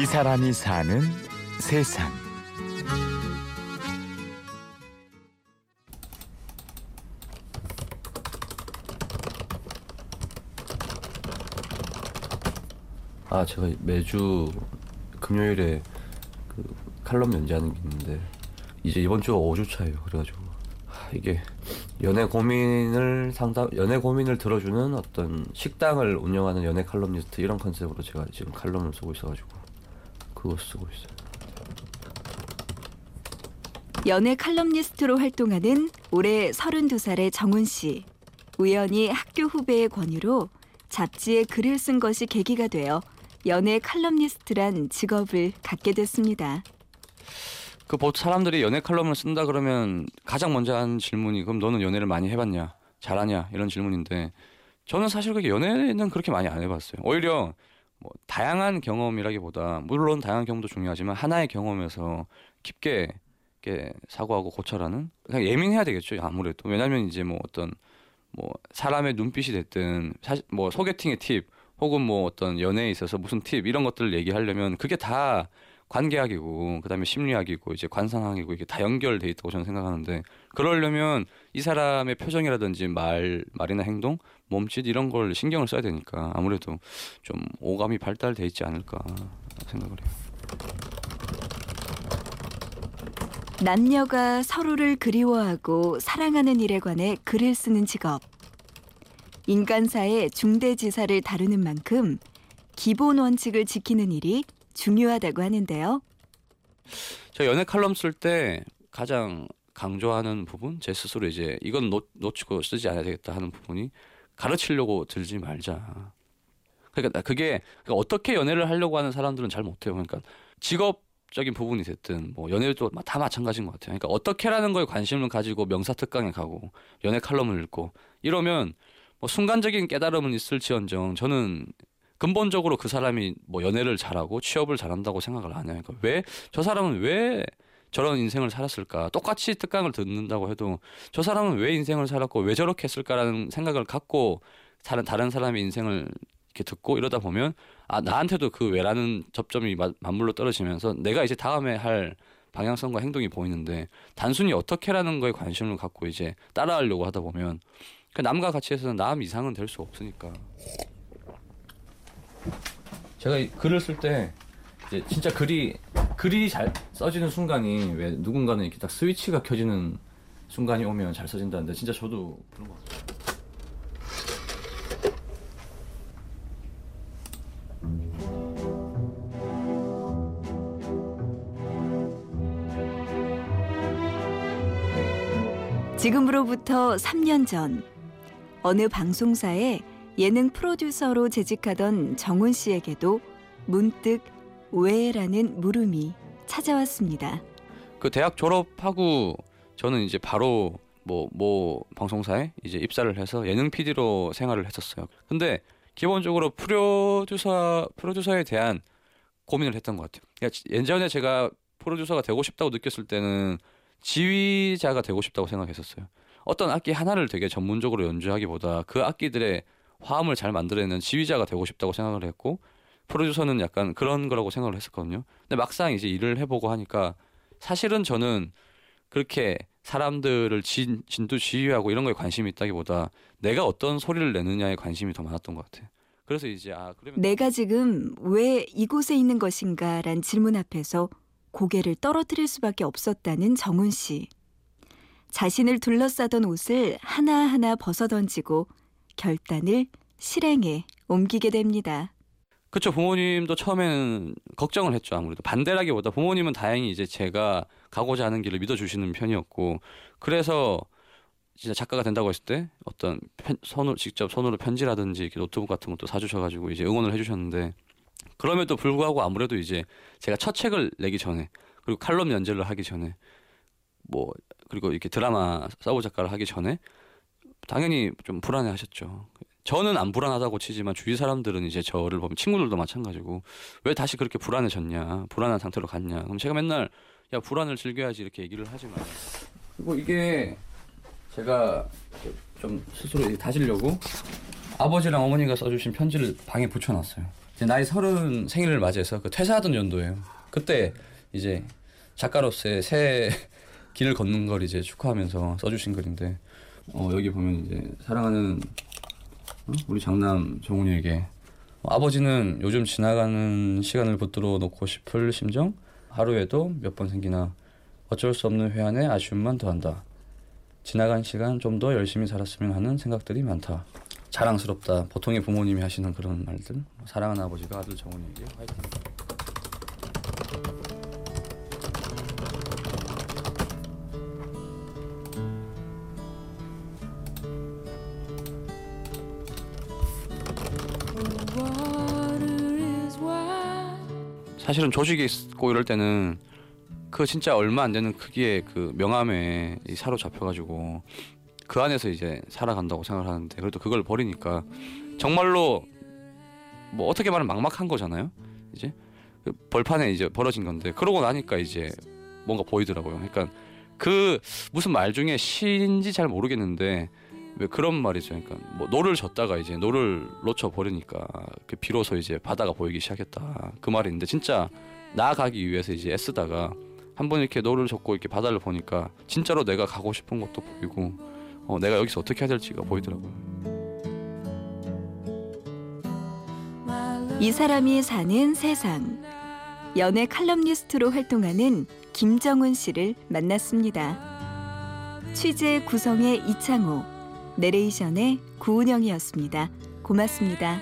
이 사람이 사는 세상. 아 제가 매주 금요일에 그 칼럼 연재하는 게 있는데 이제 이번 주가 5주 차예요. 그래가지고 하, 이게 연애 고민을 상담 연애 고민을 들어주는 어떤 식당을 운영하는 연애 칼럼니스트 이런 컨셉으로 제가 지금 칼럼을 쓰고 있어가지고 그거 쓰고 있어요. 연애 칼럼니스트로 활동하는 올해 32살의 정훈 씨. 우연히 학교 후배의 권유로 잡지에 글을 쓴 것이 계기가 되어 연애 칼럼니스트란 직업을 갖게 됐습니다. 그 보통 사람들이 연애 칼럼을 쓴다 그러면 가장 먼저 하는 질문이 그럼 너는 연애를 많이 해봤냐 잘하냐 이런 질문인데 저는 사실 그렇게 연애는 그렇게 많이 안 해봤어요 오히려 뭐 다양한 경험이라기보다 물론 다양한 경험도 중요하지만 하나의 경험에서 깊게 이렇게 사고하고 고찰하는 그냥 예민해야 되겠죠 아무래도. 왜냐하면 이제 뭐 어떤 뭐 사람의 눈빛이 됐든 사실 뭐 소개팅의 팁 혹은 뭐 어떤 연애에 있어서 무슨 팁 이런 것들을 얘기하려면 그게 다 관계학이고 그다음에 심리학이고 이제 관상학이고 이게 다 연결돼 있다고 저는 생각하는데 그러려면 이 사람의 표정이라든지 말 말이나 행동, 몸짓 이런 걸 신경을 써야 되니까 아무래도 좀 오감이 발달돼 있지 않을까 생각을 해요. 남녀가 서로를 그리워하고 사랑하는 일에 관해 글을 쓰는 직업. 인간사의 중대지사를 다루는 만큼 기본 원칙을 지키는 일이 중요하다고 하는데요. 저 연애 칼럼 쓸 때 가장 강조하는 부분 제 스스로 이제 이건 놓, 놓치고 쓰지 않아야 되겠다 하는 부분이 가르치려고 들지 말자. 그러니까 그게 그러니까 어떻게 연애를 하려고 하는 사람들은 잘 못해요. 그러니까 직업적인 부분이 됐든 뭐 연애도 다 마찬가지인 것 같아요. 그러니까 어떻게라는 거에 관심을 가지고 명사 특강에 가고 연애 칼럼을 읽고 이러면 뭐 순간적인 깨달음은 있을지언정 저는 근본적으로 그 사람이 뭐 연애를 잘하고 취업을 잘한다고 생각을 안 해요. 그러니까 왜 저 사람은 왜 저런 인생을 살았을까? 똑같이 특강을 듣는다고 해도 저 사람은 왜 인생을 살았고 왜 저렇게 했을까라는 생각을 갖고 다른 다른 사람의 인생을 이렇게 듣고 이러다 보면 아 나한테도 그 왜라는 접점이 맞물로 떨어지면서 내가 이제 다음에 할 방향성과 행동이 보이는데 단순히 어떻게라는 거에 관심을 갖고 이제 따라하려고 하다 보면 그 남과 같이 해서는 남 이상은 될 수 없으니까. 제가 글을 쓸 때 진짜 글이 글이 잘 써지는 순간이 왜 누군가는 이렇게 딱 스위치가 켜지는 순간이 오면 잘 써진다는데 진짜 저도 그런 것 같아요. 지금으로부터 3년 전 어느 방송사에 예능 프로듀서로 재직하던 정훈 씨에게도 문득 왜라는 물음이 찾아왔습니다. 그 대학 졸업하고 저는 이제 바로 뭐뭐 뭐 방송사에 이제 입사를 해서 예능 PD로 생활을 했었어요. 근데 기본적으로 프로듀서 프로듀서에 대한 고민을 했던 것 같아요. 그러니까 예전에 제가 프로듀서가 되고 싶다고 느꼈을 때는 지휘자가 되고 싶다고 생각했었어요. 어떤 악기 하나를 되게 전문적으로 연주하기보다 그 악기들의 화음을 잘 만들어내는 지휘자가 되고 싶다고 생각을 했고 프로듀서는 약간 그런 거라고 생각을 했었거든요. 근데 막상 이제 일을 해보고 하니까 사실은 저는 그렇게 사람들을 진, 진도 지휘하고 이런 거에 관심이 있다기보다 내가 어떤 소리를 내느냐에 관심이 더 많았던 것 같아요. 그래서 이제 아 그러면 내가 지금 왜 이곳에 있는 것인가란 질문 앞에서 고개를 떨어뜨릴 수밖에 없었다는 정훈 씨. 자신을 둘러싸던 옷을 하나하나 벗어던지고 결단을 실행에 옮기게 됩니다. 그렇죠. 부모님도 처음에는 걱정을 했죠. 아무래도 반대라기보다 부모님은 다행히 이제 제가 가고자 하는 길을 믿어주시는 편이었고 그래서 진짜 작가가 된다고 했을 때 어떤 편, 손으로 직접 손으로 편지라든지 이렇게 노트북 같은 것도 사주셔가지고 이제 응원을 해주셨는데 그럼에도 불구하고 아무래도 이제 제가 첫 책을 내기 전에 그리고 칼럼 연재를 하기 전에 뭐 그리고 이렇게 드라마 서브 작가를 하기 전에 당연히 좀 불안해 하셨죠. 저는 안 불안하다고 치지만 주위 사람들은 이제 저를 보면 친구들도 마찬가지고 왜 다시 그렇게 불안해졌냐 불안한 상태로 갔냐 그럼 제가 맨날 야 불안을 즐겨야지 이렇게 얘기를 하지만 그리고 이게 제가 좀 스스로 다지려고 아버지랑 어머니가 써주신 편지를 방에 붙여놨어요 나이 서른 생일을 맞이해서 그 퇴사하던 연도예요. 그때 이제 작가로서의 새 길을 걷는 걸 이제 축하하면서 써주신 글인데 어, 여기 보면 이제 사랑하는 어? 우리 장남 정훈이에게 어, 아버지는 요즘 지나가는 시간을 붙들어 놓고 싶을 심정 하루에도 몇 번 생기나 어쩔 수 없는 회한에 아쉬움만 더한다. 지나간 시간 좀 더 열심히 살았으면 하는 생각들이 많다. 자랑스럽다. 보통의 부모님이 하시는 그런 말들. 사랑하는 아버지가 아들 정훈이에게 화이팅. 사실은 조직에 있고 이럴 때는 그 진짜 얼마 안 되는 크기의 그 명함에 이 사로잡혀가지고 그 안에서 이제 살아간다고 생각을 하는데 그래도 그걸 버리니까 정말로 뭐 어떻게 말하면 막막한 거잖아요. 이제 그 벌판에 이제 버려진 건데 그러고 나니까 이제 뭔가 보이더라고요. 그러니까 그 무슨 말 중에 시인지 잘 모르겠는데 왜 그런 말이죠. 그러니까 뭐 노를 젓다가 이제 노를 놓쳐 버리니까 그 비로소 이제 바다가 보이기 시작했다. 그 말인데 진짜 나아가기 위해서 이제 애쓰다가 한 번 이렇게 노를 젓고 이렇게 바다를 보니까 진짜로 내가 가고 싶은 것도 보이고 어, 내가 여기서 어떻게 해야 될지가 보이더라고요. 이 사람이 사는 세상. 연애 칼럼니스트로 활동하는 김정훈 씨를 만났습니다. 취재 구성의 이창호, 내레이션의 구은영이었습니다. 고맙습니다.